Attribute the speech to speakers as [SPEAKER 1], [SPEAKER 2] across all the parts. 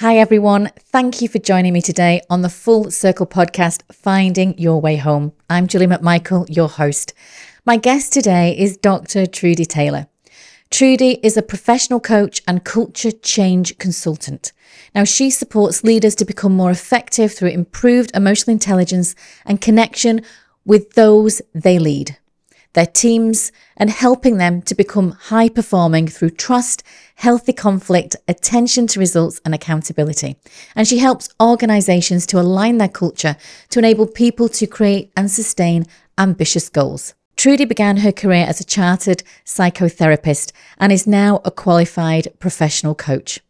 [SPEAKER 1] Hi, everyone. Thank you for joining me today on the Full Circle podcast, Finding Your Way Home. I'm Julie McMichael, your host. My guest today is Dr. Trudi Taylor. Trudi is a professional coach and culture change consultant. Now, she supports leaders to become more effective through improved emotional intelligence and connection with those they lead, their teams, and helping them to become high performing through trust, healthy conflict, attention to results, and accountability. And she helps organizations to align their culture to enable people to create and sustain ambitious goals. Trudi began her career as a chartered psychotherapist and is now a qualified professional coach.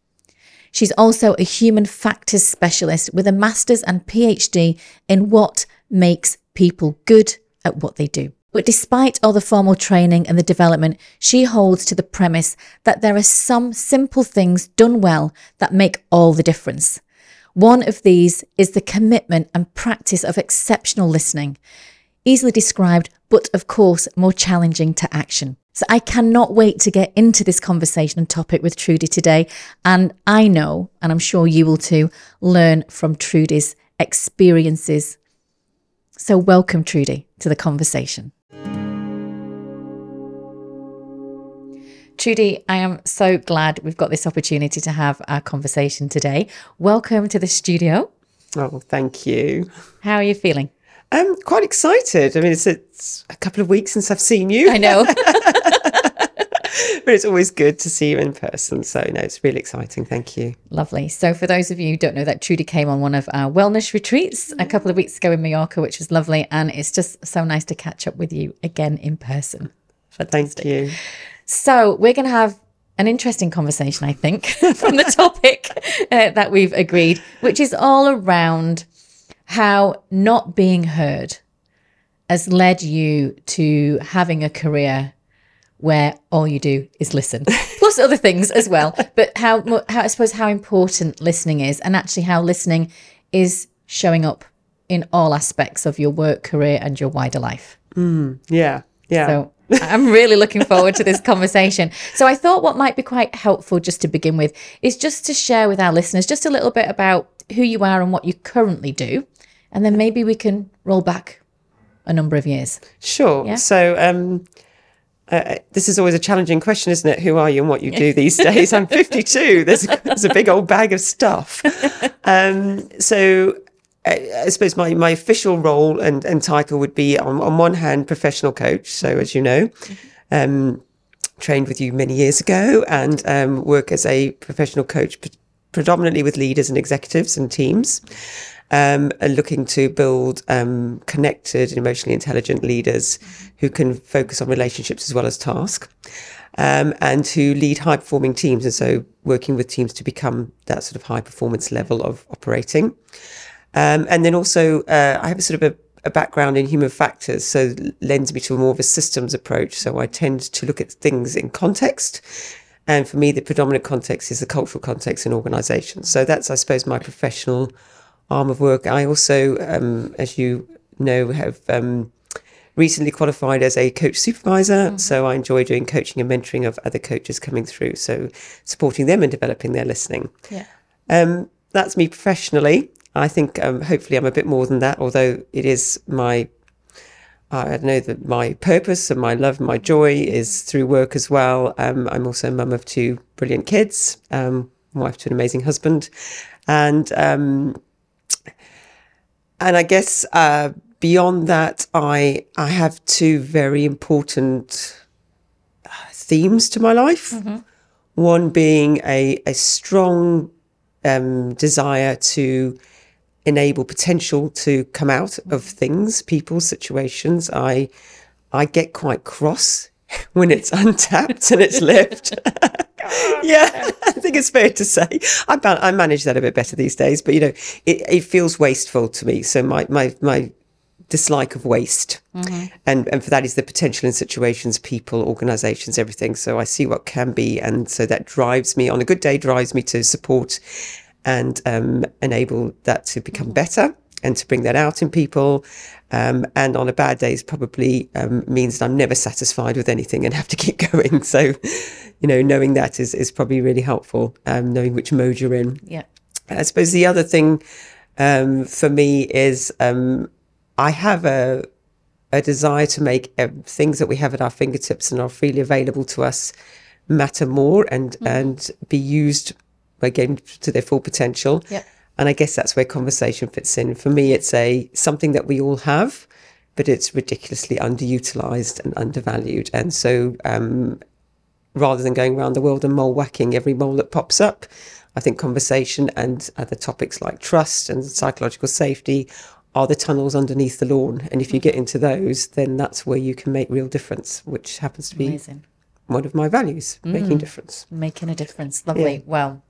[SPEAKER 1] She's also a human factors specialist with a master's and PhD in what makes people good at what they do. But despite all the formal training and the development, she holds to the premise that there are some simple things done well that make all the difference. One of these is the commitment and practice of exceptional listening easily described, but of course more challenging to action. So I cannot wait to get into this conversation and topic with Trudi today. And I know, and I'm sure you will too, learn from Trudi's experiences. So welcome, Trudi, to the conversation. Trudi, I am so glad we've got this opportunity to have our conversation today. Welcome to the studio.
[SPEAKER 2] Oh, thank you.
[SPEAKER 1] How are you feeling?
[SPEAKER 2] I'm quite excited. I mean, it's, it's a couple of weeks since I've seen you.
[SPEAKER 1] I know.
[SPEAKER 2] but it's always good to see you in person. So, no, it's really exciting. Thank you.
[SPEAKER 1] Lovely. So, for those of you who don't know that, Trudi came on one of our wellness retreats a couple of weeks ago in Mallorca, which was lovely. And it's just so nice to catch up with you again in person.
[SPEAKER 2] Fantastic. Thank you.
[SPEAKER 1] So, we're going to have an interesting conversation, I think, from the topic uh, that we've agreed, which is all around how not being heard has led you to having a career where all you do is listen, plus other things as well. But how, how I suppose how important listening is, and actually how listening is showing up in all aspects of your work, career, and your wider life.
[SPEAKER 2] Mm, yeah, yeah.
[SPEAKER 1] So I'm really looking forward to this conversation. So I thought what might be quite helpful just to begin with is just to share with our listeners just a little bit about who you are and what you currently do and then maybe we can roll back a number of years.
[SPEAKER 2] Sure. Yeah? So, um, uh, this is always a challenging question, isn't it? Who are you and what you do these days? I'm 52. There's, there's a big old bag of stuff. Um, so, I, uh, I, suppose my, my official role and, and title would be on, on one hand, professional coach. So, as you know, um, trained with you many years ago and um, work as a professional coach, predominantly with leaders and executives and teams um, are looking to build um, connected and emotionally intelligent leaders who can focus on relationships as well as task. Um, and who lead high performing teams. And so working with teams to become that sort of high performance level of operating. Um, and then also, uh, I have a sort of a, a, background in human factors, so lends me to more of a systems approach. So I tend to look at things in context. And for me, the predominant context is the cultural context in organizations. So that's, I suppose, my professional arm of work. I also, um, as you know, have um, recently qualified as a coach supervisor. Mm-hmm. So I enjoy doing coaching and mentoring of other coaches coming through. So supporting them and developing their listening.
[SPEAKER 1] Yeah.
[SPEAKER 2] Um, that's me professionally. I think um, hopefully I'm a bit more than that, although it is my I know that my purpose and my love and my joy is through work as well. Um, I'm also a mum of two brilliant kids, um, wife to an amazing husband, and um, and I guess uh, beyond that, I I have two very important uh, themes to my life. Mm-hmm. One being a a strong um, desire to enable potential to come out of things, people, situations. I I get quite cross when it's untapped and it's left. yeah, I think it's fair to say. I, I manage that a bit better these days, but you know, it, it feels wasteful to me. So my, my, my dislike of waste mm-hmm. and, and for that is the potential in situations, people, organizations, everything. So I see what can be. And so that drives me on a good day, drives me to support and um, enable that to become mm-hmm. better and to bring that out in people. Um, and on a bad day, probably um, means that I'm never satisfied with anything and have to keep going. So, you know, knowing that is, is probably really helpful, um, knowing which mode you're in.
[SPEAKER 1] Yeah.
[SPEAKER 2] I suppose the other thing um, for me is um, I have a a desire to make uh, things that we have at our fingertips and are freely available to us matter more and and be used again to their full potential.
[SPEAKER 1] Yep.
[SPEAKER 2] And I guess that's where conversation fits in. For me, it's a something that we all have, but it's ridiculously underutilized and undervalued. And so, um, rather than going around the world and mole whacking every mole that pops up, I think conversation and other topics like trust and psychological safety are the tunnels underneath the lawn. And if you get into those, then that's where you can make real difference, which happens to be
[SPEAKER 1] Amazing.
[SPEAKER 2] one of my values, making difference.
[SPEAKER 1] Making a difference. Lovely.
[SPEAKER 2] Yeah.
[SPEAKER 1] Well,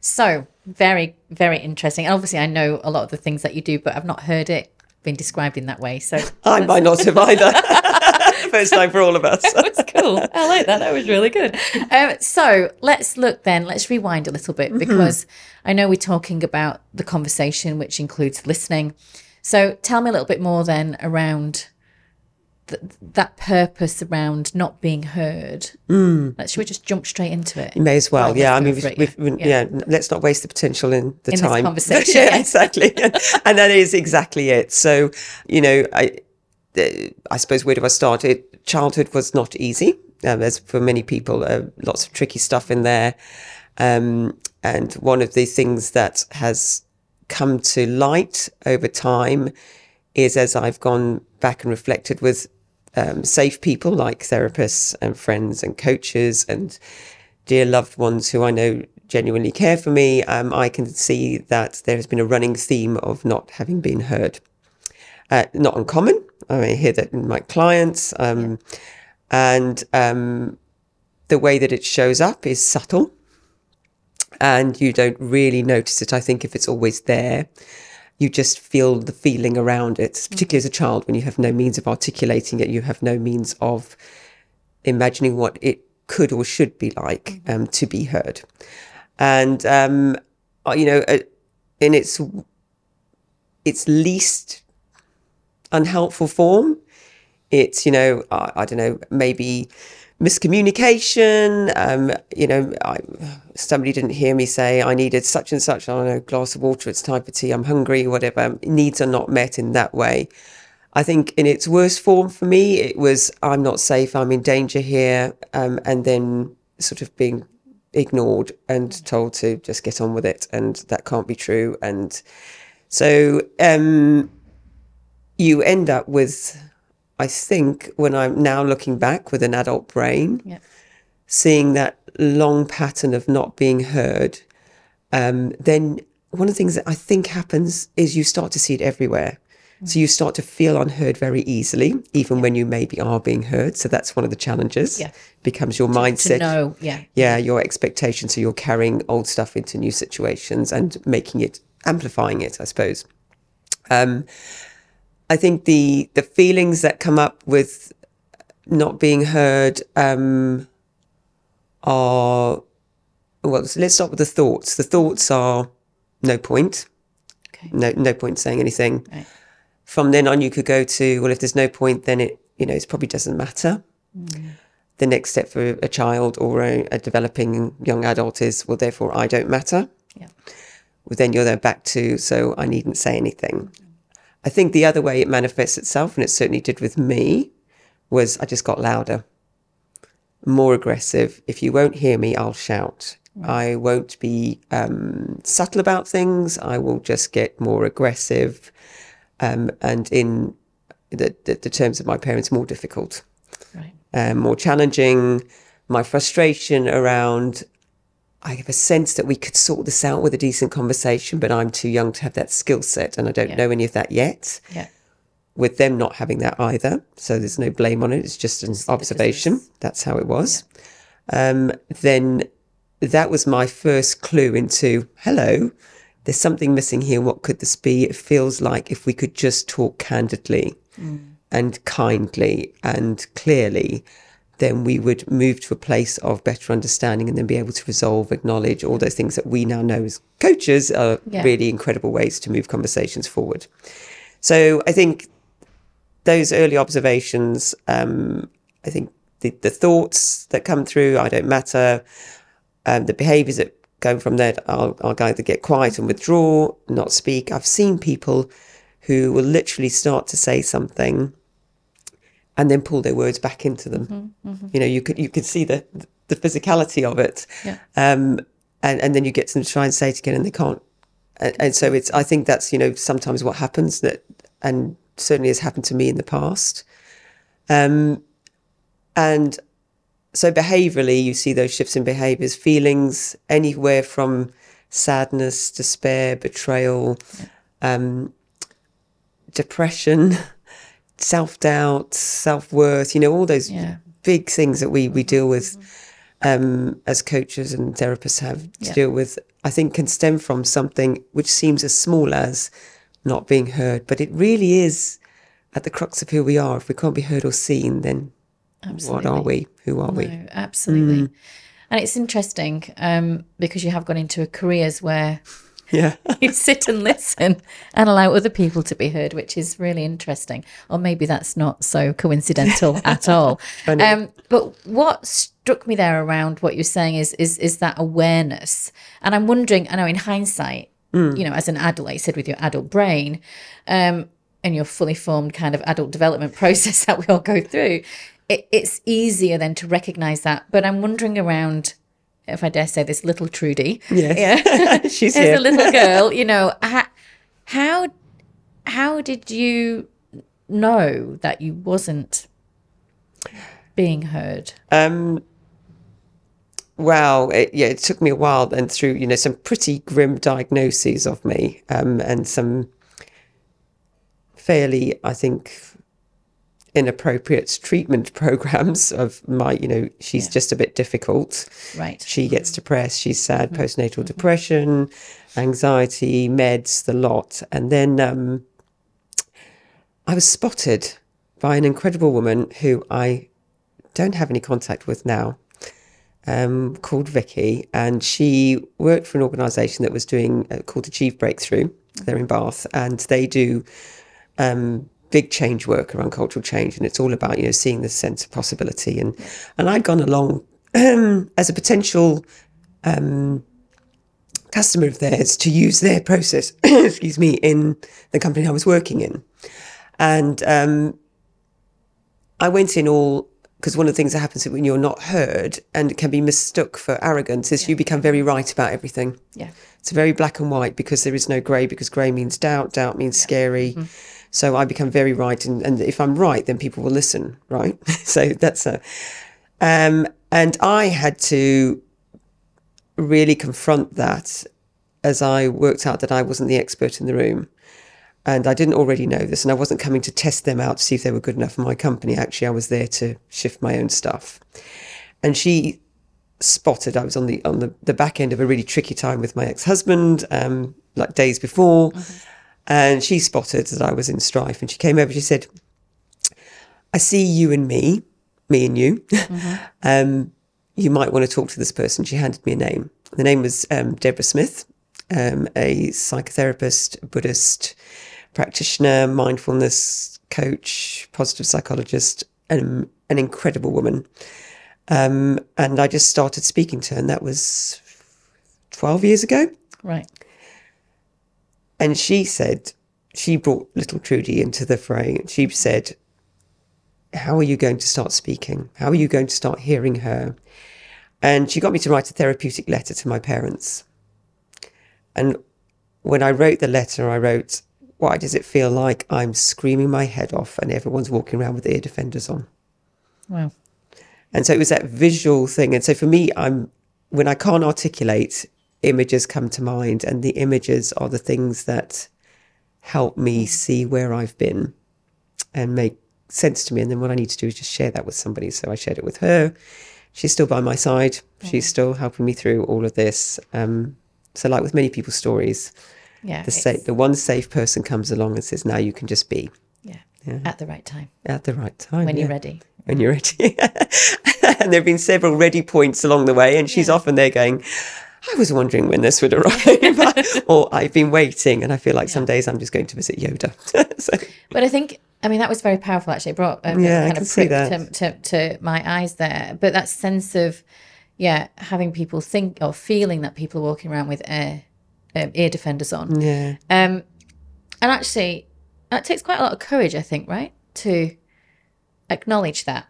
[SPEAKER 1] so very, very interesting. And obviously, I know a lot of the things that you do, but I've not heard it been described in that way. So
[SPEAKER 2] I might not have either. First time for all of us.
[SPEAKER 1] That's cool. I like that. That was really good. Um, so let's look then, let's rewind a little bit because I know we're talking about the conversation, which includes listening. So tell me a little bit more then around th- that purpose around not being heard. Let's, should we just jump straight into it?
[SPEAKER 2] You May as well,
[SPEAKER 1] Right,
[SPEAKER 2] yeah. I mean, we've,
[SPEAKER 1] it,
[SPEAKER 2] we've,
[SPEAKER 1] yeah.
[SPEAKER 2] yeah. Let's not waste the potential in the
[SPEAKER 1] In
[SPEAKER 2] time.
[SPEAKER 1] conversation,
[SPEAKER 2] yeah, exactly. and that is exactly it. So, you know, I, I suppose where do I start? It childhood was not easy. Um, as for many people, uh, lots of tricky stuff in there. Um, and one of the things that has come to light over time is as I've gone back and reflected with um, safe people like therapists and friends and coaches and dear loved ones who I know genuinely care for me, um, I can see that there has been a running theme of not having been heard. Uh, not uncommon. I mean, I hear that in my clients. Um, And um, the way that it shows up is subtle and you don't really notice it. I think if it's always there, you just feel the feeling around it, particularly as a child when you have no means of articulating it, you have no means of imagining what it could or should be like um, to be heard. And, um, uh, you know, uh, in its, its least unhelpful form, it's, you know, I, I don't know, maybe miscommunication. Um, you know, I, somebody didn't hear me say I needed such and such, I don't know, glass of water, it's time for tea, I'm hungry, whatever. Needs are not met in that way. I think in its worst form for me, it was I'm not safe, I'm in danger here, um, and then sort of being ignored and told to just get on with it, and that can't be true. And so um, you end up with, I think, when I'm now looking back with an adult brain,
[SPEAKER 1] Yeah.
[SPEAKER 2] seeing that long pattern of not being heard, um, then one of the things that I think happens is you start to see it everywhere. So you start to feel unheard very easily, even when you maybe are being heard. So that's one of the challenges.
[SPEAKER 1] Yeah.
[SPEAKER 2] Becomes your
[SPEAKER 1] To
[SPEAKER 2] mindset.
[SPEAKER 1] know, yeah.
[SPEAKER 2] Yeah, your expectations. So you're carrying old stuff into new situations and making it, amplifying it, I suppose. Um, I think the the feelings that come up with not being heard um, are well. So let's start with the thoughts. The thoughts are no point.
[SPEAKER 1] Okay.
[SPEAKER 2] No, no point saying anything.
[SPEAKER 1] Right.
[SPEAKER 2] From then on, you could go to well. If there's no point, then it you know it probably doesn't matter. The next step for a child or a, a developing young adult is well. Therefore, I don't matter.
[SPEAKER 1] Yeah.
[SPEAKER 2] Well, then you're then back to so I needn't say anything. I think the other way it manifests itself, and it certainly did with me, was I just got louder, more aggressive. If you won't hear me, I'll shout. I won't be um, subtle about things. I will just get more aggressive, um, and in the, the, the terms of my parents, more difficult
[SPEAKER 1] Right.
[SPEAKER 2] um, more challenging. My frustration around, I have a sense that we could sort this out with a decent conversation, but I'm too young to have that skill set, and I don't
[SPEAKER 1] Yeah.
[SPEAKER 2] know any of that yet.
[SPEAKER 1] Yeah.
[SPEAKER 2] With them not having that either, so there's no blame on it. It's just an observation. That's how it was. Um, then that was my first clue into hello. There's something missing here. What could this be? It feels like if we could just talk candidly and kindly and clearly, then we would move to a place of better understanding and then be able to resolve, acknowledge all those things that we now know as coaches are
[SPEAKER 1] Yeah.
[SPEAKER 2] really incredible ways to move conversations forward. So I think those early observations, um, I think the, the thoughts that come through, I don't matter, um, the behaviors that going from there, I'll, I'll either get quiet and withdraw, not speak. I've seen people who will literally start to say something and then pull their words back into them.
[SPEAKER 1] Mm-hmm,
[SPEAKER 2] You know, you could you could see the the physicality of it,
[SPEAKER 1] Yeah.
[SPEAKER 2] um, and and then you get them to try and say it again, and they can't. And, and so it's I think that's you know sometimes what happens that, and certainly has happened to me in the past. Um, and so behaviorally, you see those shifts in behaviors, feelings anywhere from sadness, despair, betrayal, um, depression, self doubt, self worth. You know, all those
[SPEAKER 1] Yeah.
[SPEAKER 2] big things that we we deal with um, as coaches and therapists have to
[SPEAKER 1] Yeah.
[SPEAKER 2] deal with. I think can stem from something which seems as small as not being heard, but it really is at the crux of who we are. If we can't be heard or seen, then what are we? Who are we?
[SPEAKER 1] Absolutely.
[SPEAKER 2] Mm.
[SPEAKER 1] And it's interesting um, because you have gone into a careers where
[SPEAKER 2] Yeah.
[SPEAKER 1] you sit and listen and allow other people to be heard, which is really interesting. Or maybe that's not so coincidental at all. Um, but what struck me there around what you're saying is is is that awareness. And I'm wondering, I know in hindsight, you know, as an adult, like you said, with your adult brain, um, and your fully formed kind of adult development process that we all go through, it, it's easier then to recognize that. But I'm wondering around, if I dare say this, little Trudi.
[SPEAKER 2] Yes.
[SPEAKER 1] Yeah.
[SPEAKER 2] She's
[SPEAKER 1] as a little girl, you know, how, how did you know that you wasn't being heard?
[SPEAKER 2] Um, wow, it, yeah, it took me a while and through you know some pretty grim diagnoses of me um, and some fairly, I think, inappropriate treatment programs of my you know she's just a bit difficult.
[SPEAKER 1] Right.
[SPEAKER 2] She gets depressed, she's sad, postnatal depression, anxiety, meds, the lot. And then um, I was spotted by an incredible woman who I don't have any contact with now, um, called Vicky. And she worked for an organisation that was doing uh, called Achieve Breakthrough. They're in Bath and they do um, big change work around cultural change, and it's all about you know seeing the sense of possibility. And and I'd gone along as a potential um, customer of theirs to use their process, excuse me, in the company I was working in, and um, I went in all. Because one of the things that happens when you're not heard and it can be mistook for arrogance is you become very right about everything.
[SPEAKER 1] Yeah.
[SPEAKER 2] It's very black and white because there is no grey, because grey means doubt, doubt means scary. So I become very right. And, and if I'm right, then people will listen, right? so that's a. Um, and I had to really confront that as I worked out that I wasn't the expert in the room. And I didn't already know this, and I wasn't coming to test them out to see if they were good enough for my company. Actually, I was there to shift my own stuff. And she spotted I was on the on the, the back end of a really tricky time with my ex husband, um, like days before, and she spotted that I was in strife, and she came over. She said, "I see you and me, me and you. um, you might want to talk to this person." She handed me a name. The name was um, Deborah Smith, um, a psychotherapist, Buddhist practitioner, mindfulness coach, positive psychologist, and an incredible woman. Um, and I just started speaking to her, and that was 12 years ago.
[SPEAKER 1] Right.
[SPEAKER 2] And she said, she brought little Trudi into the fray. And she said, How are you going to start speaking? How are you going to start hearing her? And she got me to write a therapeutic letter to my parents. And when I wrote the letter, I wrote, Why does it feel like I'm screaming my head off and everyone's walking around with ear defenders on?
[SPEAKER 1] Wow.
[SPEAKER 2] And so it was that visual thing. And so for me, I'm when I can't articulate, images come to mind, and the images are the things that help me see where I've been and make sense to me. And then what I need to do is just share that with somebody. So I shared it with her. She's still by my side. She's still helping me through all of this. Um, so, like with many people's stories,
[SPEAKER 1] Yeah.
[SPEAKER 2] the sa- the one safe person comes along and says, "Now you can just be
[SPEAKER 1] yeah.
[SPEAKER 2] Yeah.
[SPEAKER 1] At the right time
[SPEAKER 2] at the right time
[SPEAKER 1] when
[SPEAKER 2] yeah.
[SPEAKER 1] you're ready.
[SPEAKER 2] when you're ready. and there have been several ready points along the way, and she's often there going, I was wondering when this would arrive, or I've been waiting, and I feel like some days I'm just going to visit Yoda. so,
[SPEAKER 1] But I think, I mean, that was very powerful. Actually, it brought um,
[SPEAKER 2] Yeah,
[SPEAKER 1] kind of prick to, to, to my eyes there. But that sense of, yeah, having people think or feeling that people are walking around with air um, ear defenders on.
[SPEAKER 2] Yeah.
[SPEAKER 1] Um, and actually, that takes quite a lot of courage, I think, right, to acknowledge that.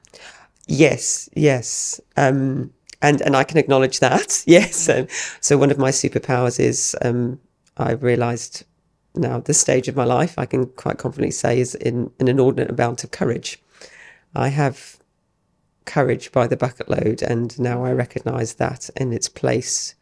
[SPEAKER 2] Yes, yes. Um, and and I can acknowledge that. Yes. Um, so one of my superpowers is um, I've realised now this stage of my life I can quite confidently say is in an inordinate amount of courage. I have courage by the bucket load, and now I recognise that in its place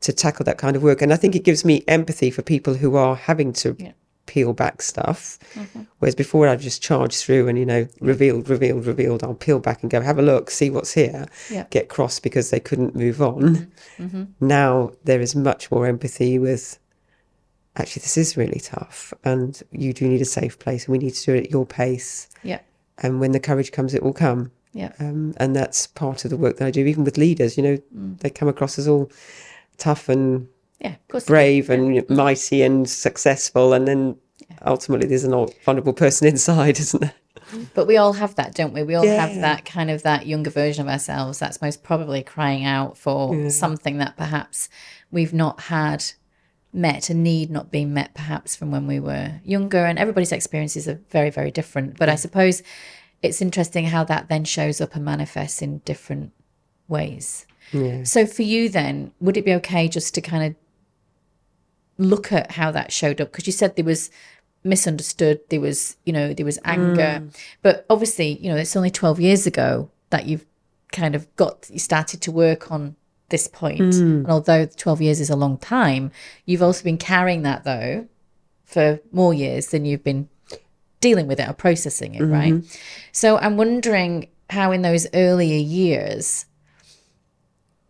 [SPEAKER 2] to tackle that kind of work. And I think it gives me empathy for people who are having to
[SPEAKER 1] Yeah.
[SPEAKER 2] Peel back stuff. Mm-hmm. Whereas before I've just charged through and, you know, revealed, revealed, revealed. I'll peel back and go, have a look, see what's here,
[SPEAKER 1] Yeah.
[SPEAKER 2] get cross because they couldn't move on. Mm-hmm. Now there is much more empathy with actually, this is really tough and you do need a safe place and we need to do it at your pace.
[SPEAKER 1] Yeah.
[SPEAKER 2] And when the courage comes, it will come.
[SPEAKER 1] Yeah.
[SPEAKER 2] Um, and that's part of the work that I do, even with leaders. You know, mm. they come across as all tough and
[SPEAKER 1] Yeah. Of course.
[SPEAKER 2] brave and mighty and successful, and then ultimately there's an old vulnerable person inside, isn't there? Mm.
[SPEAKER 1] But we all have that, don't we? We all have that kind of that younger version of ourselves that's most probably crying out for something that perhaps we've not had met, a need not being met perhaps from when we were younger. And everybody's experiences are very, very different. But I suppose it's interesting how that then shows up and manifests in different ways.
[SPEAKER 2] Yeah.
[SPEAKER 1] So for you then, would it be okay just to kind of look at how that showed up? Because you said there was misunderstood, there was, you know, there was anger. Mm. But obviously, you know, it's only 12 years ago that you've kind of got you started to work on this point. Mm. And although 12 years is a long time, you've also been carrying that though for more years than you've been dealing with it or processing it, right? Mm-hmm. So I'm wondering how in those earlier years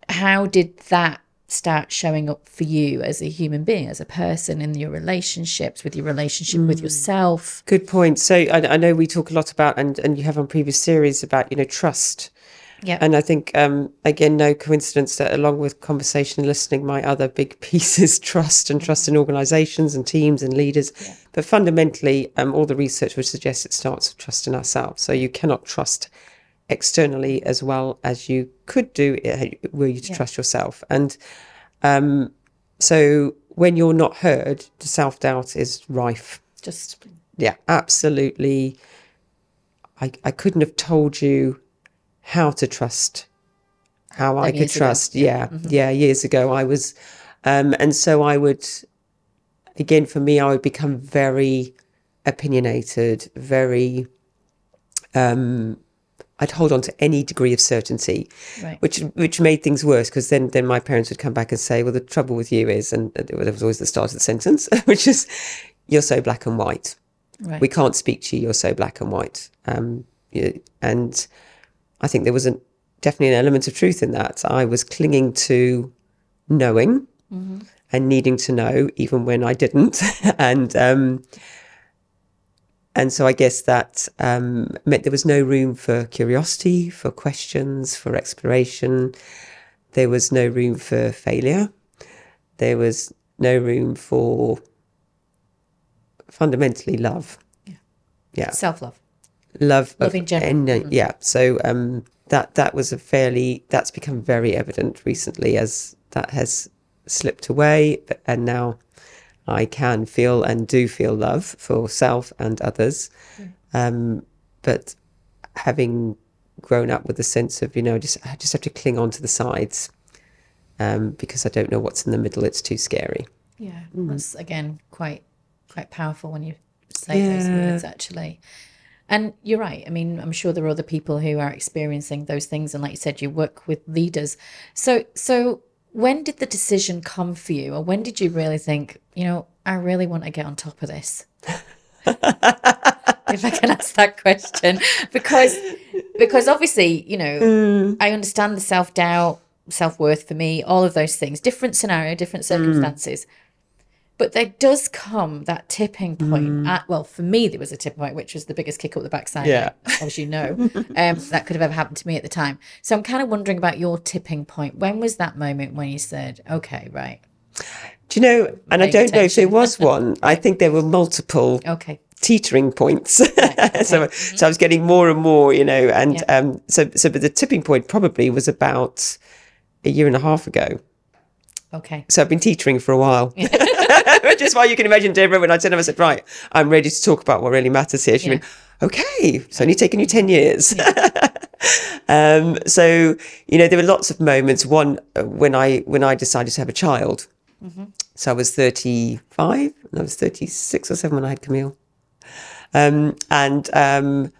[SPEAKER 1] how did that start showing up for you as a human being, as a person in your relationships, with your relationship with yourself?
[SPEAKER 2] Good point. So I, I know we talk a lot about, and, and you have on previous series about, you know, trust.
[SPEAKER 1] Yeah.
[SPEAKER 2] And I think, um, again, no coincidence that along with conversation and listening, my other big piece is trust and trust in organizations and teams and leaders. But fundamentally, um, all the research would suggest it starts with trust in ourselves. So you cannot trust externally as well as you could do were you to trust yourself. And um, so when you're not heard, the self doubt is rife.
[SPEAKER 1] Just
[SPEAKER 2] Yeah, absolutely. I, I couldn't have told you how to trust, how I could
[SPEAKER 1] years ago.
[SPEAKER 2] trust. Yeah, yeah, years ago I was, um, and so I would, again, for me, I would become very opinionated, very, um, I'd hold on to any degree of certainty,
[SPEAKER 1] right.
[SPEAKER 2] which which made things worse because then then my parents would come back and say, well, the trouble with you is, and there was always the start of the sentence, which is, you're so black and white
[SPEAKER 1] Right.
[SPEAKER 2] we can't speak to you. You're so black and white. Um, you- and I think there was a definitely an element of truth in that. I was clinging to knowing and needing to know, even when I didn't. and um, and so I guess that um, meant there was no room for curiosity, for questions, for exploration. There was no room for failure. There was no room for fundamentally love. Yeah
[SPEAKER 1] Self love.
[SPEAKER 2] love
[SPEAKER 1] Love
[SPEAKER 2] of
[SPEAKER 1] in general.
[SPEAKER 2] and, uh, yeah so um that that was a fairly that's become very evident recently as that has slipped away and now i can feel and do feel love for self and others um but having grown up with a sense of you know just i just have to cling on to the sides um because i don't know what's in the middle it's too scary
[SPEAKER 1] Yeah. That's again quite quite powerful when you say those words actually. And you're right. I mean, I'm sure there are other people who are experiencing those things and like you said, you work with leaders. So so when did the decision come for you or when did you really think, you know, I really want to get on top of this? if I can ask that question. Because because obviously, you know, mm. I understand the self doubt, self worth for me, all of those things, different scenario, different mm. circumstances. But there does come that tipping point. At, well, for me, there was a tipping point, which was the biggest kick up the backside,
[SPEAKER 2] Yeah.
[SPEAKER 1] as you know, um, that could have ever happened to me at the time. So I'm kind of wondering about your tipping point. When was that moment when you said, "Okay, right,
[SPEAKER 2] do you know and i don't know if there was one i think there were multiple
[SPEAKER 1] okay,
[SPEAKER 2] teetering points. so, so I was getting more and more, you know, and
[SPEAKER 1] Yeah.
[SPEAKER 2] um, so, so, but the tipping point probably was about a year and a half ago.
[SPEAKER 1] Okay.
[SPEAKER 2] So I've been teetering for a while. Which is why you can imagine Deborah when I said, I said, right, I'm ready to talk about what really matters here. She
[SPEAKER 1] Yeah.
[SPEAKER 2] went, okay, it's only taken you 10 years. um, so, you know, there were lots of moments. One, uh, when I, when I decided to have a child. So I was 35 and I was 36 or 7 when I had Camille. Um, and, um,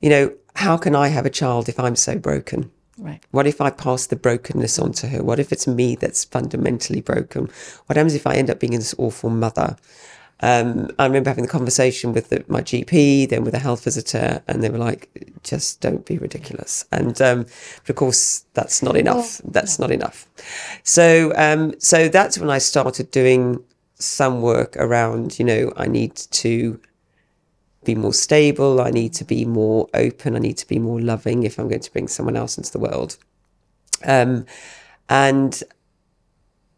[SPEAKER 2] you know, how can I have a child if I'm so broken?
[SPEAKER 1] Right.
[SPEAKER 2] What if I pass the brokenness on to her? What if it's me that's fundamentally broken? What happens if I end up being this awful mother? Um, I remember having the conversation with the, my GP, then with a health visitor, and they were like, "Just don't be ridiculous." And um, but of course, that's not enough. that's not enough. So, um, so that's when I started doing some work around. You know, I need to be more stable. I need to be more open. I need to be more loving if I'm going to bring someone else into the world. Um, and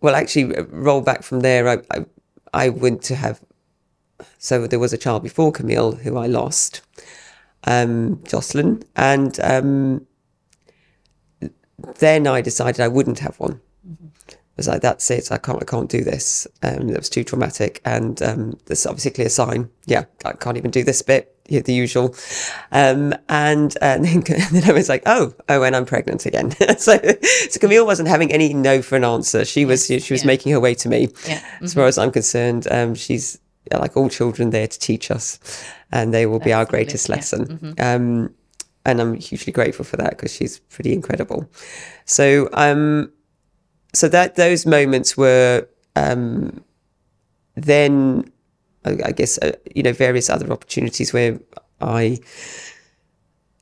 [SPEAKER 2] well, actually, uh, roll back from there. I, I I went to have. So there was a child before Camille who I lost, um, Jocelyn, and um, then I decided I wouldn't have one. Was like, that's it. I can't. I can't do this. Um, that was too traumatic, and um, there's obviously a clear sign. Yeah, I can't even do this bit. Yeah, the usual. Um, and, and then, then I was like, oh, oh, and I'm pregnant again. so, so Camille wasn't having any no for an answer. She was. She was
[SPEAKER 1] yeah.
[SPEAKER 2] making her way to me.
[SPEAKER 1] Yeah.
[SPEAKER 2] As far as I'm concerned, um, she's like all children there to teach us, and they will be our greatest
[SPEAKER 1] yeah.
[SPEAKER 2] lesson. Um, and I'm hugely grateful for that because she's pretty incredible. So, um, so that those moments were um, then, I, I guess, uh, you know, various other opportunities where I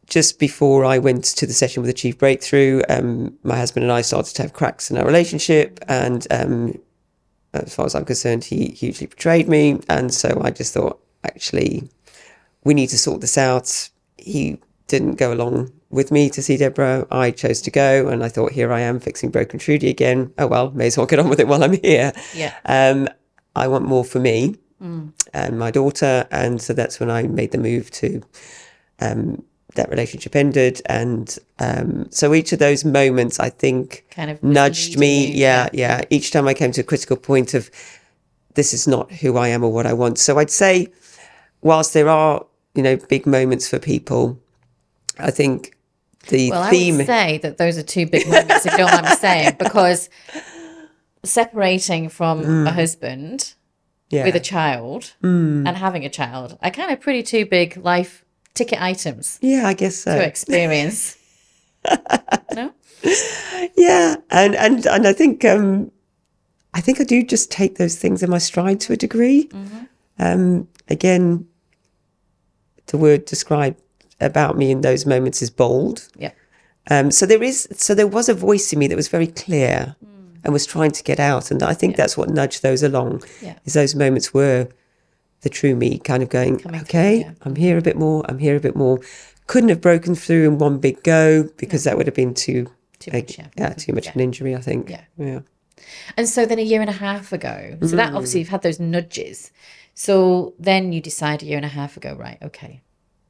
[SPEAKER 2] just before I went to the session with Achieve Breakthrough, um, my husband and I started to have cracks in our relationship, and um, as far as I'm concerned, he hugely betrayed me, and so I just thought, actually, we need to sort this out. He didn't go along with me to see Deborah. I chose to go, and I thought, here I am fixing broken Trudi again. Oh well, may as well get on with it while I'm here.
[SPEAKER 1] Yeah.
[SPEAKER 2] Um, I want more for me and my daughter, and so that's when I made the move to. Um, that relationship ended, and um, so each of those moments, I think,
[SPEAKER 1] Kind of
[SPEAKER 2] nudged me.
[SPEAKER 1] you,
[SPEAKER 2] Yeah, yeah. Each time I came to a critical point of this is not who I am or what I want. So I'd say, whilst there are you know big moments for people, I think the
[SPEAKER 1] Well, I
[SPEAKER 2] theme.
[SPEAKER 1] would say that those are two big moments, if you don't mind me saying, because separating from a husband
[SPEAKER 2] Mm. yeah, Mm.
[SPEAKER 1] with a child and having a child are kind of pretty two big life ticket items
[SPEAKER 2] yeah, I guess so.
[SPEAKER 1] to experience. no?
[SPEAKER 2] Yeah, and and and I think um, I think I do just take those things in my stride to a degree. Um, again, the word described about me in those moments is bold.
[SPEAKER 1] Yeah.
[SPEAKER 2] Um, so there is, so there was a voice in me that was very clear and was trying to get out, and I think that's what nudged those along.
[SPEAKER 1] Yeah.
[SPEAKER 2] Is those moments were the true me kind of going,
[SPEAKER 1] Coming through,
[SPEAKER 2] okay,
[SPEAKER 1] yeah.
[SPEAKER 2] I'm here a bit more, I'm here a bit more. Couldn't have broken through in one big go because that would have been too,
[SPEAKER 1] Too much, yeah.
[SPEAKER 2] yeah, too much of an injury, I think.
[SPEAKER 1] Yeah.
[SPEAKER 2] yeah.
[SPEAKER 1] And so then a year and a half ago, so that
[SPEAKER 2] Mm.
[SPEAKER 1] obviously you've had those nudges. So then you decide a year and a half ago, right? Okay.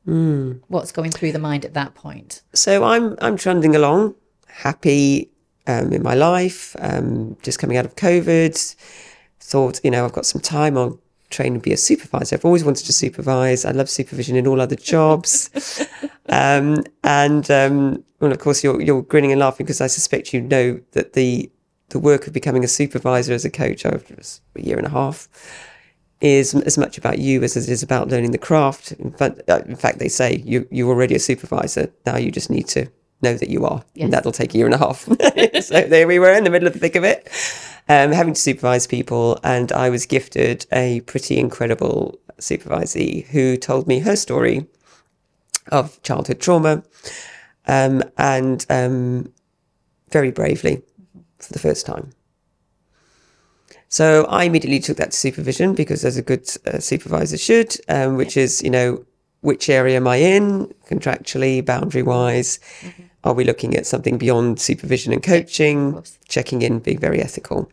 [SPEAKER 2] Mm.
[SPEAKER 1] What's going through the mind at that point?
[SPEAKER 2] So I'm I'm trundling along, happy um, in my life, um, just coming out of COVID. Thought, you know, I've got some time. I'll train and be a supervisor. I've always wanted to supervise. I love supervision in all other jobs. um, and um, well, of course, you're you're grinning and laughing because I suspect you know that the the work of becoming a supervisor as a coach over a year and a half is as much about you as it is about learning the craft. In fact, uh, in fact, they say you you're already a supervisor. Now you just need to know that you are,
[SPEAKER 1] Yes.
[SPEAKER 2] and that'll take a year and a half. so there we were in the middle of the thick of it, um, having to supervise people, and I was gifted a pretty incredible supervisee who told me her story of childhood trauma, um, and um, very bravely for the first time. So I immediately took that to supervision because, as a good uh, supervisor should, um, which is, you know, which area am I in contractually, boundary wise? Are we looking at something beyond supervision and coaching?
[SPEAKER 1] course.
[SPEAKER 2] Checking in, being very ethical.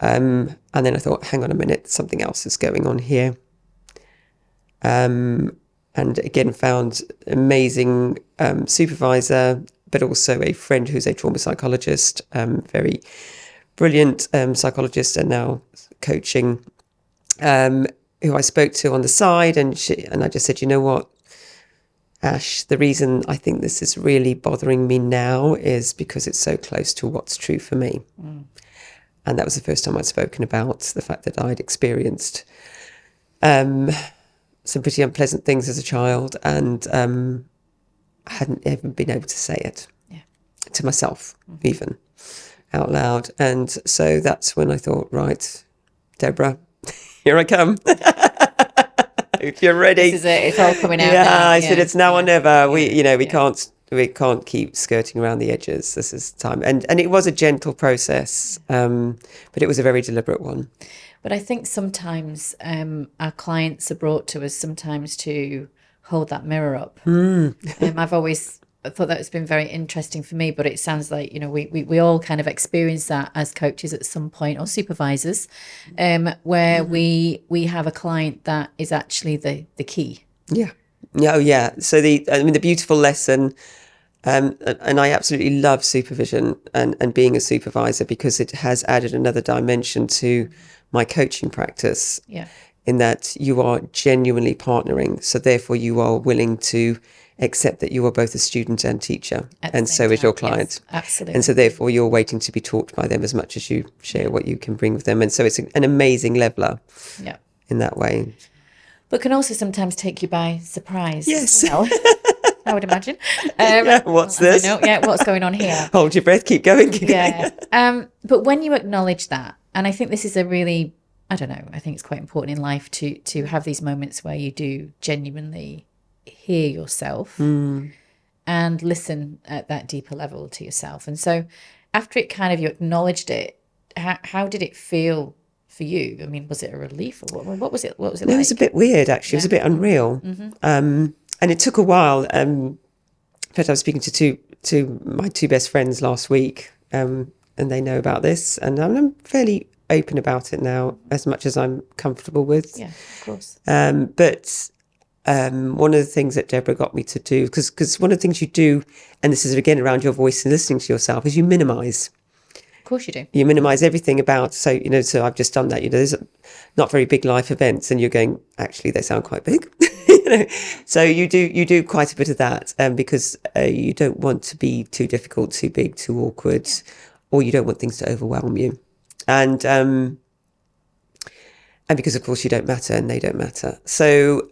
[SPEAKER 2] Um, and then I thought, hang on a minute, something else is going on here. Um, and again, found amazing um, supervisor, but also a friend who's a trauma psychologist, um, very brilliant um, psychologist, and now coaching, um, who I spoke to on the side, and she and I just said, you know what, Ash, the reason I think this is really bothering me now is because it's so close to what's true for me. And that was the first time I'd spoken about the fact that I'd experienced um, some pretty unpleasant things as a child and um, I hadn't ever been able to say it
[SPEAKER 1] Yeah.
[SPEAKER 2] to myself, even out loud. And so that's when I thought, right, Deborah, here I come. if you're ready.
[SPEAKER 1] This is it. It's all coming out.
[SPEAKER 2] Yeah,
[SPEAKER 1] now.
[SPEAKER 2] I said it's now or never. We, you know, we
[SPEAKER 1] yeah.
[SPEAKER 2] can't we can't keep skirting around the edges. This is time, and and it was a gentle process, um, but it was a very deliberate one.
[SPEAKER 1] But I think sometimes um, our clients are brought to us sometimes to hold that mirror up. um, I've always thought that has been very interesting for me, but it sounds like, you know, we, we, we all kind of experience that as coaches at some point or supervisors, um, where we we have a client that is actually the, the key.
[SPEAKER 2] Yeah, oh, yeah. So the I mean the beautiful lesson. Um, and- and I absolutely love supervision and, and being a supervisor because it has added another dimension to my coaching practice.
[SPEAKER 1] Yeah.
[SPEAKER 2] in that you are genuinely partnering. So therefore, you are willing to accept that you are both a student and teacher,
[SPEAKER 1] At
[SPEAKER 2] and so is your
[SPEAKER 1] time, yes,
[SPEAKER 2] client.
[SPEAKER 1] absolutely.
[SPEAKER 2] And so therefore, you're waiting to be taught by them as much as you share what you can bring with them. And so it's an amazing leveler
[SPEAKER 1] Yeah.
[SPEAKER 2] in that way.
[SPEAKER 1] But can also sometimes take you by surprise.
[SPEAKER 2] Yes.
[SPEAKER 1] Well, I would imagine. Um,
[SPEAKER 2] Yeah, what's this?
[SPEAKER 1] know, yeah, what's going on here?
[SPEAKER 2] Hold your breath, keep going. Keep going.
[SPEAKER 1] yeah. Um, but when you acknowledge that, and I think this is a really, I don't know, I think it's quite important in life to to have these moments where you do genuinely hear yourself and listen at that deeper level to yourself. And so, after it kind of you acknowledged it, how how did it feel for you? I mean, was it a relief or what? What was it? What was it
[SPEAKER 2] It
[SPEAKER 1] like?
[SPEAKER 2] was a bit weird, actually. It was a bit unreal, um, and it took a while. Um, in fact, I was speaking to two to my two best friends last week, um, and they know about this, and I'm, I'm fairly open about it now, as much as I'm comfortable with.
[SPEAKER 1] yeah, of course.
[SPEAKER 2] Um, but um, one of the things that Deborah got me to do, because because one of the things you do, and this is again around your voice and listening to yourself, is you minimize.
[SPEAKER 1] Of course you do.
[SPEAKER 2] you minimize everything about so you know so i've just done that you know there's not very big life events and you're going actually they sound quite big. You know so you do you do quite a bit of that um, because uh, you don't want to be too difficult too big too awkward or you don't want things to overwhelm you. And um and because of course you don't matter and they don't matter. So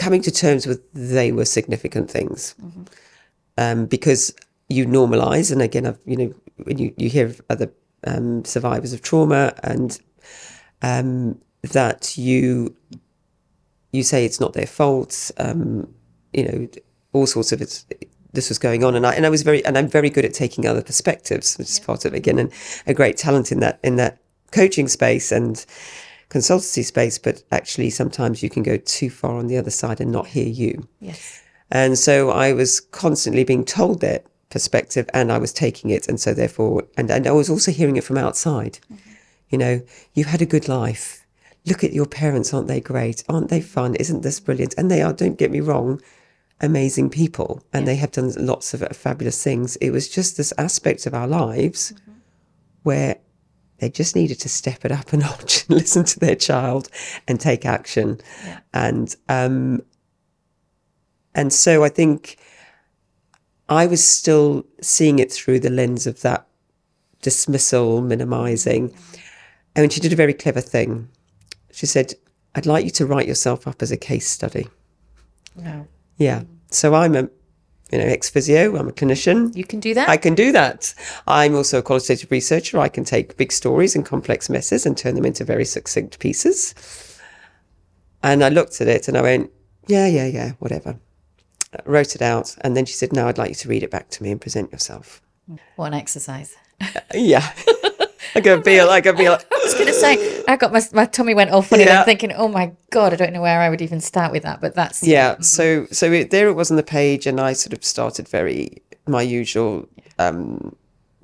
[SPEAKER 2] coming to terms with they were significant things. Um, because you normalize and again I've you know when you, you hear of other um, survivors of trauma and um, that you you say it's not their fault um, you know all sorts of it's this was going on. And I and I was very and I'm very good at taking other perspectives which is part of again and a great talent in that in that coaching space. And consultancy space but actually sometimes you can go too far on the other side and not hear you
[SPEAKER 1] Yes.
[SPEAKER 2] and so I was constantly being told their perspective and I was taking it. And so therefore, and, and I was also hearing it from outside. Mm-hmm. You know, you had a good life. Look at your parents. Aren't they great? Aren't they fun? Isn't this brilliant? And they are, don't get me wrong, amazing people. And they have done lots of fabulous things. It was just this aspect of our lives mm-hmm. where they just needed to step it up a notch and listen to their child and take action.
[SPEAKER 1] Yeah.
[SPEAKER 2] And um, and so I think I was still seeing it through the lens of that dismissal, minimizing. And she did a very clever thing. She said, I'd like you to write yourself up as a case study.
[SPEAKER 1] No.
[SPEAKER 2] Yeah. So I'm a you know, ex physio, I'm a clinician.
[SPEAKER 1] You can do that.
[SPEAKER 2] I can do that. I'm also a qualitative researcher. I can take big stories and complex messes and turn them into very succinct pieces. And I looked at it and I went, yeah, yeah, yeah, whatever. I wrote it out. And then she said, now I'd like you to read it back to me and present yourself.
[SPEAKER 1] what an exercise.
[SPEAKER 2] Uh, yeah. I could feel, I could feel,
[SPEAKER 1] I was going to say, I got my, my tummy went all funny. and
[SPEAKER 2] Yeah.
[SPEAKER 1] I'm thinking, oh my God, I don't know where I would even start with that. But that's,
[SPEAKER 2] yeah. Mm. So, so it, there it was on the page and I sort of started very, my usual um,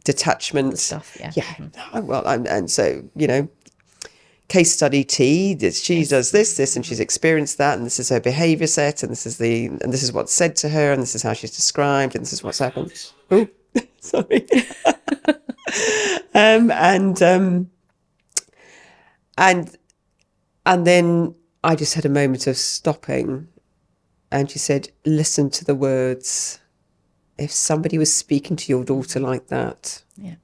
[SPEAKER 2] detachment.
[SPEAKER 1] stuff. Yeah.
[SPEAKER 2] yeah mm-hmm. oh, well I'm, and so you know case study T. That she does this, this, and she's mm-hmm. experienced that, and this is her behaviour set, and this is the, and this is what's said to her, and this is how she's described, and this is what's happened. Oh, sorry. um, and um, and and then I just had a moment of stopping, and she said, "Listen to the words. If somebody was speaking to your daughter like that,
[SPEAKER 1] Yeah.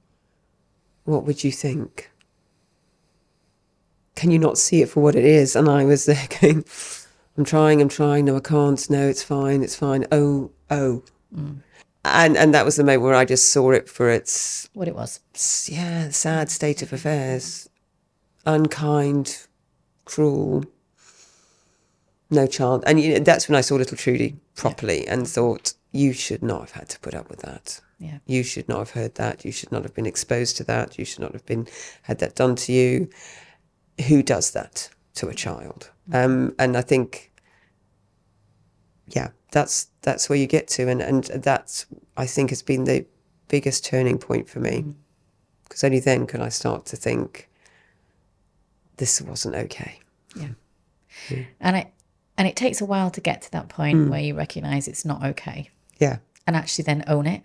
[SPEAKER 2] what would you think? Can you not see it for what it is? And I was there going, I'm trying, I'm trying. No, I can't. No, it's fine, it's fine. Oh, oh. And and that was the moment where I just saw it for its
[SPEAKER 1] What it was.
[SPEAKER 2] yeah sad state of affairs, unkind, cruel. No chance. And you know, that's when I saw little Trudi properly and thought, you should not have had to put up with that.
[SPEAKER 1] Yeah.
[SPEAKER 2] You should not have heard that. You should not have been exposed to that. You should not have been had that done to you. Who does that to a child? Um, and I think, yeah, that's that's where you get to, and and that's I think has been the biggest turning point for me, mm. because only then can I start to think this wasn't okay. Yeah.
[SPEAKER 1] And it and it takes a while to get to that point mm. where you recognize it's not okay
[SPEAKER 2] Yeah,
[SPEAKER 1] and actually then own it.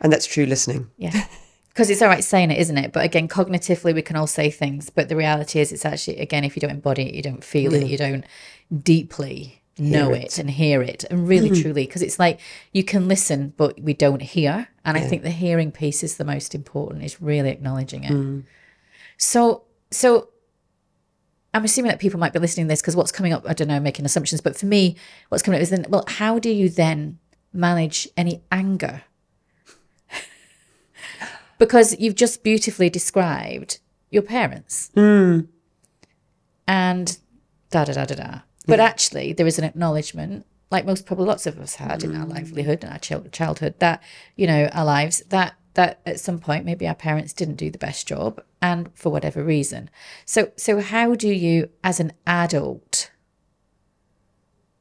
[SPEAKER 2] and that's true listening.
[SPEAKER 1] Yeah. Because it's all right saying it, isn't it? But again, cognitively, we can all say things. But the reality is, it's actually, again, if you don't embody it, you don't feel it, you don't deeply know it. and hear it. And really, mm-hmm. truly, because it's like you can listen, but we don't hear. And I think the hearing piece is the most important, is really acknowledging it. Mm. So, so I'm assuming that people might be listening to this because what's coming up, I don't know, making assumptions. But for me, what's coming up is then, well, how do you then manage any anger? because you've just beautifully described your parents mm. and da da da da da. But actually, there is an acknowledgement, like most probably lots of us had in our mm. livelihood and our chil- childhood, that you know our lives that that at some point maybe our parents didn't do the best job, and for whatever reason. So so how do you, as an adult,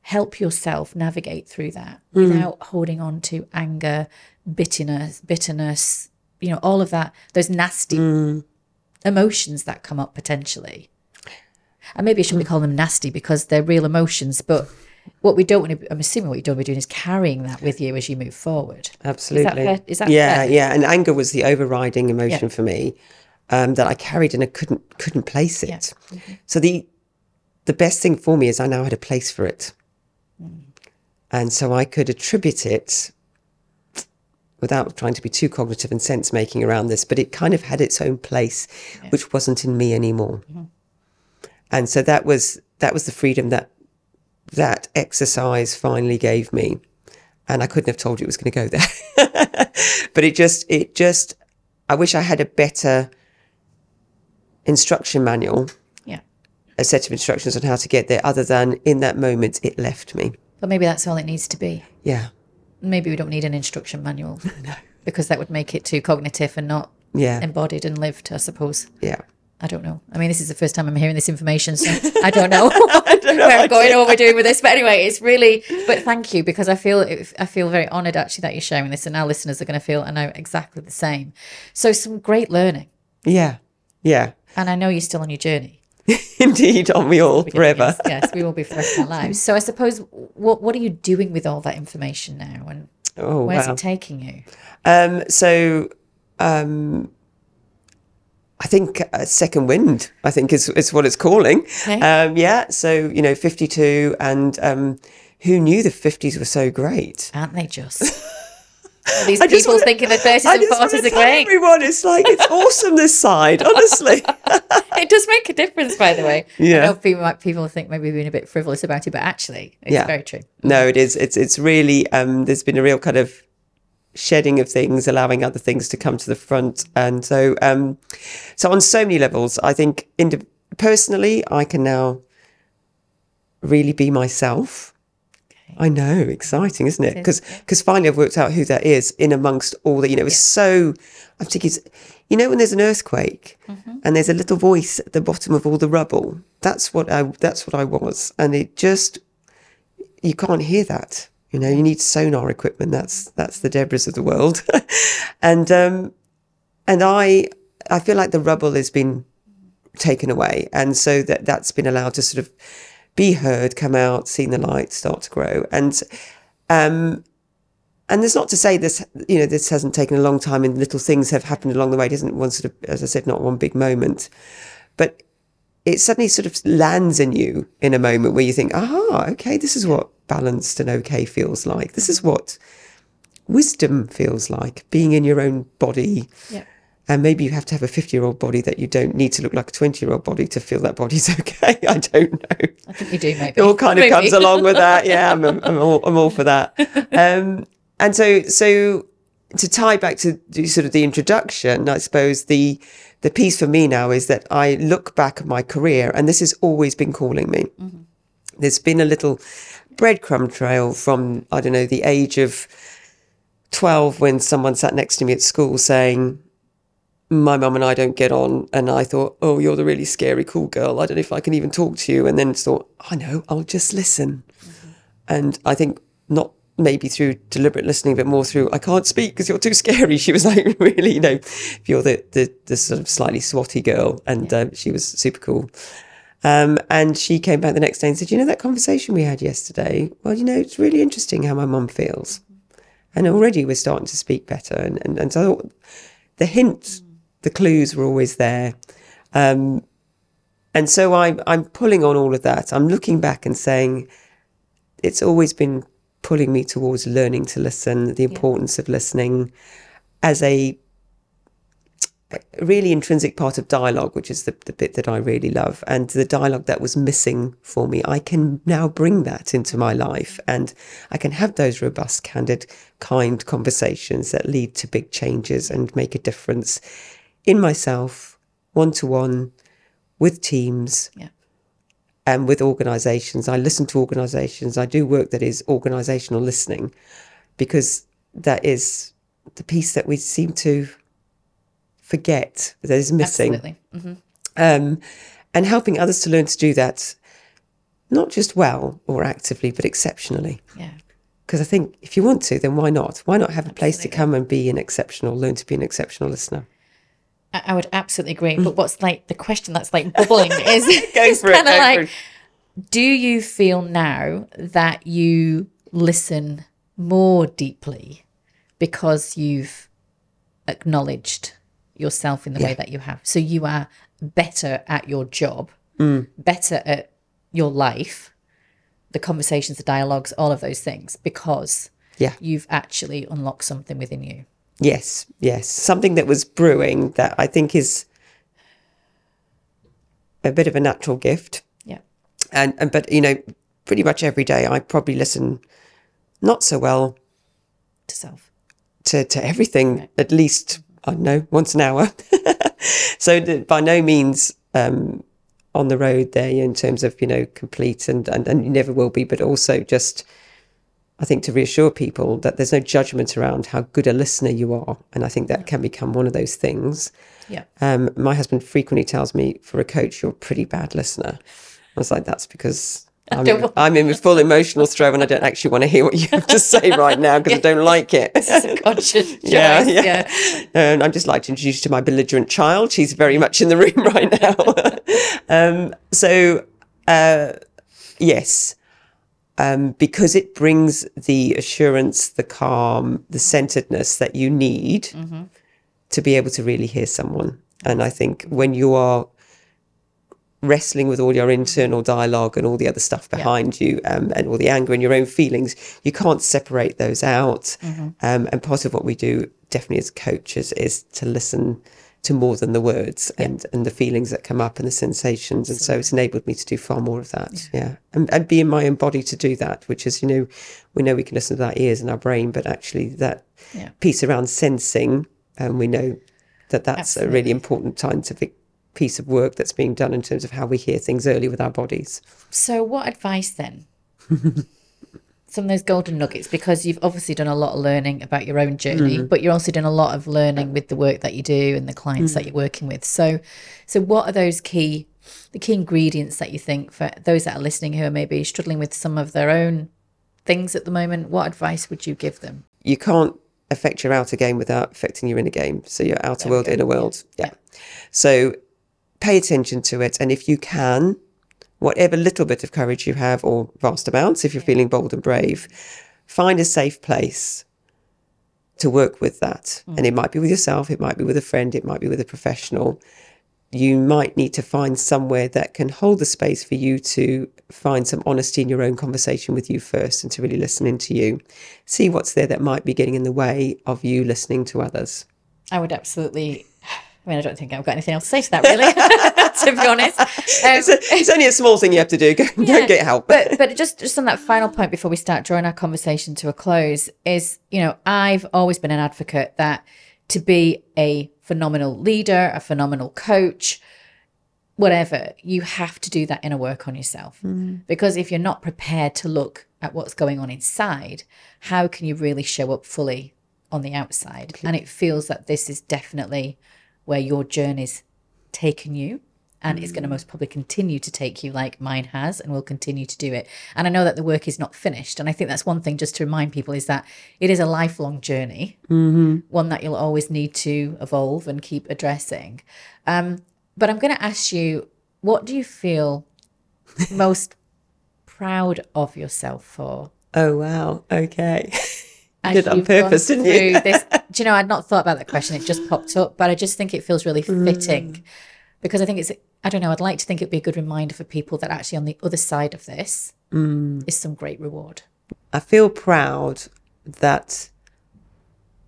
[SPEAKER 1] help yourself navigate through that hmm. without holding on to anger, bitterness, bitterness, you know, all of that, those nasty hmm. emotions that come up potentially. And maybe I shouldn't be calling them nasty because they're real emotions, but what we don't want to, I'm assuming what you don't want to be doing is carrying that with you as you move forward.
[SPEAKER 2] Absolutely.
[SPEAKER 1] fair? Is that
[SPEAKER 2] yeah,
[SPEAKER 1] fair?
[SPEAKER 2] yeah. And anger was the overriding emotion
[SPEAKER 1] Yeah.
[SPEAKER 2] for me um, that I carried and I couldn't couldn't place it. So the the best thing for me is I now had a place for it,
[SPEAKER 1] Mm.
[SPEAKER 2] and so I could attribute it without trying to be too cognitive and sense making around this. But it kind of had its own place, which wasn't in me anymore.
[SPEAKER 1] Mm-hmm.
[SPEAKER 2] And so that was that was the freedom that that exercise finally gave me and I couldn't have told you it was going to go there. but it just, it just, I wish I had a better instruction manual,
[SPEAKER 1] Yeah.
[SPEAKER 2] a set of instructions on how to get there, other than in that moment it left me.
[SPEAKER 1] But maybe that's all it needs to be.
[SPEAKER 2] Yeah,
[SPEAKER 1] Maybe we don't need an instruction manual because that would make it too cognitive and not
[SPEAKER 2] yeah,
[SPEAKER 1] embodied and lived, I suppose.
[SPEAKER 2] yeah.
[SPEAKER 1] I don't know. I mean, this is the first time I'm hearing this information, so I don't know, where I'm going or what we're doing with this. But anyway, it's really. But thank you because I feel I feel very honoured actually that you're sharing this, and our listeners are going to feel I know exactly the same. So some great learning,
[SPEAKER 2] Yeah, yeah.
[SPEAKER 1] and I know you're still on your journey.
[SPEAKER 2] Indeed, aren't we all forever?
[SPEAKER 1] Yes, yes, we will be for the rest of our lives. So I suppose what what are you doing with all that information now, and
[SPEAKER 2] Oh,
[SPEAKER 1] where's
[SPEAKER 2] wow.
[SPEAKER 1] it taking you?
[SPEAKER 2] Um, so, um, I think uh, second wind. I think is is what it's calling.
[SPEAKER 1] Okay.
[SPEAKER 2] Um, yeah. So you know, fifty two, and um, who knew the fifties were so great?
[SPEAKER 1] Aren't they just? These
[SPEAKER 2] I
[SPEAKER 1] people
[SPEAKER 2] wanna-
[SPEAKER 1] thinking the 30s
[SPEAKER 2] I
[SPEAKER 1] and
[SPEAKER 2] just want
[SPEAKER 1] 40s
[SPEAKER 2] to
[SPEAKER 1] are
[SPEAKER 2] tell
[SPEAKER 1] great.
[SPEAKER 2] everyone, it's like it's awesome this side. Honestly,
[SPEAKER 1] it does make a difference, by the way.
[SPEAKER 2] Yeah.
[SPEAKER 1] I know people people think maybe being a bit frivolous about it, but actually, it's
[SPEAKER 2] Yeah.
[SPEAKER 1] very true.
[SPEAKER 2] no, it is. It's it's really. Um, there's been a real kind of shedding of things, allowing other things to come to the front, and so um, so on so many levels, I think indi- personally, I can now really be myself. I know, exciting, isn't it? Because
[SPEAKER 1] is, yeah.
[SPEAKER 2] because finally I've worked out who that is in amongst all that. You know, it's so. I think it's- you know, when there's an earthquake
[SPEAKER 1] Mm-hmm.
[SPEAKER 2] and there's a little voice at the bottom of all the rubble. That's what I. That's what I was, and it just you can't hear that. You know, you need sonar equipment. That's that's the Deborahs of the world, and um, and I I feel like the rubble has been taken away. And so that that's been allowed to sort of be heard, come out, seen the light, start to grow. And um and there's not to say this, you know, this hasn't taken a long time and little things have happened along the way. It isn't one sort of, as I said, not one big moment. But it suddenly sort of lands in you in a moment where you think, aha, okay, this is what balanced and okay feels like. This is what wisdom feels like, being in your own body.
[SPEAKER 1] Yeah.
[SPEAKER 2] And maybe you have to have a 50 year old body that you don't need to look like a 20 year old body to feel that body's okay. I don't know.
[SPEAKER 1] I think you do, maybe.
[SPEAKER 2] It all kind of
[SPEAKER 1] Maybe.
[SPEAKER 2] comes along with that. Yeah, I'm, I'm, all, I'm all for that. Um, and so, so to tie back to the, sort of the introduction, I suppose the the piece for me now is that I look back at my career, and this has always been calling me. Mm-hmm. There's been a little breadcrumb trail from I don't know the age of twelve when someone sat next to me at school saying. My mum and I don't get on, and I thought, "Oh, you're the really scary, cool girl. I don't know if I can even talk to you." And then thought, "I know, I'll just listen." Mm-hmm. And I think not maybe through deliberate listening, but more through I can't speak because you're too scary. She was like, really, you know, if you're the the, the sort of slightly swatty girl, and um, she was super cool. Um, and she came back the next day and said, "You know that conversation we had yesterday? Well, you know, it's really interesting how my mum feels, and already we're starting to speak better." And and, and so I the hints, the clues were always there. Um, and so I'm I'm pulling on all of that. I'm looking back and saying, it's always been pulling me towards learning to listen, the importance of listening as a a really intrinsic part of dialogue, which is the, the bit that I really love, and the dialogue that was missing for me. I can now bring that into my life and I can have those robust, candid, kind conversations that lead to big changes and make a difference in myself, one to one, with teams,
[SPEAKER 1] Yeah.
[SPEAKER 2] And with organizations. I listen to organizations. I do work that is organizational listening because that is the piece that we seem to forget that is missing.
[SPEAKER 1] Absolutely.
[SPEAKER 2] Um, and helping others to learn to do that, not just well or actively, but exceptionally.
[SPEAKER 1] Yeah.
[SPEAKER 2] Because I think if you want to, then why not? Why not have a place to come and be an exceptional, learn to be an exceptional listener?
[SPEAKER 1] I, I would absolutely agree. But what's like the question that's like bubbling is, is kind of like, do you feel now that you listen more deeply because you've acknowledged yourself in the way that you have? So you are better at your job,
[SPEAKER 2] Mm.
[SPEAKER 1] better at your life, the conversations, the dialogues, all of those things because
[SPEAKER 2] Yeah.
[SPEAKER 1] you've actually unlocked something within you.
[SPEAKER 2] Yes, yes. Something that was brewing that I think is a bit of a natural gift.
[SPEAKER 1] Yeah.
[SPEAKER 2] And, and but you know, pretty much every day I probably listen not so well
[SPEAKER 1] To self.
[SPEAKER 2] to, to everything, at least, I don't know, once an hour. so by no means um, on the road there in terms of, you know, complete and, and, and you never will be, but also just, I think to reassure people that there's no judgment around how good a listener you are. And I think that can become one of those things.
[SPEAKER 1] Yeah.
[SPEAKER 2] Um, my husband frequently tells me, for a coach, you're a pretty bad listener. I was like, that's because I'm in, I'm in full emotional throw and I don't actually want to hear what you have to say right now because I don't like it.
[SPEAKER 1] Conscious choice.
[SPEAKER 2] Yeah, yeah.
[SPEAKER 1] yeah.
[SPEAKER 2] And I'd just like to introduce you to my belligerent child. She's very much in the room right now. um, so, uh, yes, um, because it brings the assurance, the calm, the centeredness that you need to be able to really hear someone. And I think when you are wrestling with all your internal dialogue and all the other stuff behind you um, and all the anger and your own feelings, you can't separate those out. Um, and part of what we do, definitely as coaches, is to listen to more than the words and, and the feelings that come up and the sensations. And so it's enabled me to do far more of that. Yeah. And, and be in my own body to do that, which is, you know, we know we can listen to our ears and our brain, but actually that
[SPEAKER 1] Yeah.
[SPEAKER 2] piece around sensing, and we know that that's a really important scientific piece of work that's being done in terms of how we hear things early with our bodies.
[SPEAKER 1] So, what advice then? Some of those golden nuggets, because you've obviously done a lot of learning about your own journey,
[SPEAKER 2] Mm.
[SPEAKER 1] but you're also doing a lot of learning with the work that you do and the clients
[SPEAKER 2] Mm.
[SPEAKER 1] that you're working with. So, so what are those key, the key ingredients that you think for those that are listening who are maybe struggling with some of their own things at the moment? What advice would you give them?
[SPEAKER 2] You can't affect your outer game without affecting your inner game. So your outer world,
[SPEAKER 1] go.
[SPEAKER 2] inner world. Yeah.
[SPEAKER 1] Yeah.
[SPEAKER 2] So pay attention to it. And if you can, whatever little bit of courage you have, or vast amounts, if you're feeling bold and brave, find a safe place to work with that. And it mm. might be with yourself, it might be with a friend, it might be with a professional. You might need to find somewhere that can hold the space for you to find some honesty in your own conversation with you first and to really listen into you. See what's there that might be getting in the way of you listening to others.
[SPEAKER 1] I would absolutely. I mean, I don't think I've got anything else to say to that, really. to be honest, um,
[SPEAKER 2] It's, a, it's only a small thing you have to do. Go,
[SPEAKER 1] Yeah,
[SPEAKER 2] get help.
[SPEAKER 1] but but just just on that final point before we start drawing our conversation to a close is you know I've always been an advocate that to be a phenomenal leader, a phenomenal coach, whatever, you have to do that inner work on yourself. Because if you're not prepared to look at what's going on inside, how can you really show up fully on the outside? And it feels that this is definitely where your journey's taken you and it's going to most probably continue to take you like mine has and will continue to do it and i know that the work is not finished and i think that's one thing just to remind people is that it is a lifelong journey one that you'll always need to evolve and keep addressing um, but i'm going to ask you what do you feel most proud of yourself for
[SPEAKER 2] oh, wow. Okay. did it on purpose, didn't you?
[SPEAKER 1] this. Do you know, I'd not thought about that question. It just popped up, but I just think it feels really
[SPEAKER 2] Mm.
[SPEAKER 1] fitting because I think it's, I don't know, I'd like to think it'd be a good reminder for people that actually on the other side of this
[SPEAKER 2] Mm.
[SPEAKER 1] is some great reward.
[SPEAKER 2] I feel proud that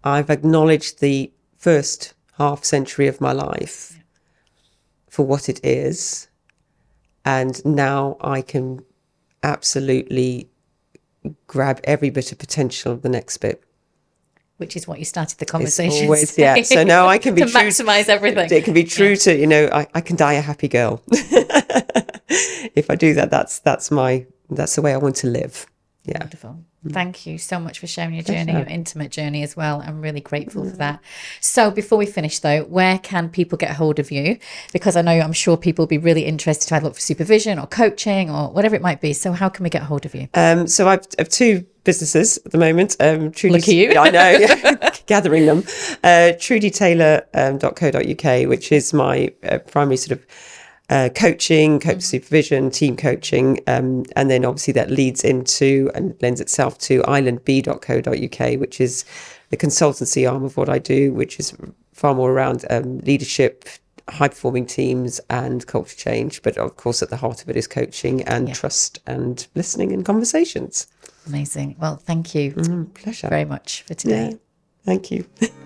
[SPEAKER 2] I've acknowledged the first half century of my life for what it is. And now I can absolutely grab every bit of potential of the next bit.
[SPEAKER 1] Which is what you started the conversation.
[SPEAKER 2] always- yeah. So now I can be
[SPEAKER 1] to
[SPEAKER 2] true-
[SPEAKER 1] maximize everything.
[SPEAKER 2] It can be true to, you know, I, I can die a happy girl. if I do that, that's that's my that's the way I want to live. Yeah.
[SPEAKER 1] Wonderful. Thank you so much for sharing your journey, your intimate journey as well. I'm really grateful for that. So, before we finish though, where can people get hold of you? Because I know I'm sure people will be really interested to either look for supervision or coaching or whatever it might be. So, how can we get hold of you?
[SPEAKER 2] Um, so I've, I've two businesses at the moment. Um, Trudi,
[SPEAKER 1] Look at you.
[SPEAKER 2] I know, gathering them. Uh, TrudiTaylor.co.uk, which is my uh, primary sort of uh, coaching, coach supervision, team coaching, um, and then obviously that leads into and lends itself to islandb.co.uk, which is the consultancy arm of what I do, which is far more around um, leadership, high performing teams, and culture change. But of course, at the heart of it is coaching and
[SPEAKER 1] Yeah.
[SPEAKER 2] trust and listening and conversations.
[SPEAKER 1] Amazing. Well, thank you
[SPEAKER 2] Mm, pleasure.
[SPEAKER 1] very much for today.
[SPEAKER 2] Yeah. Thank you.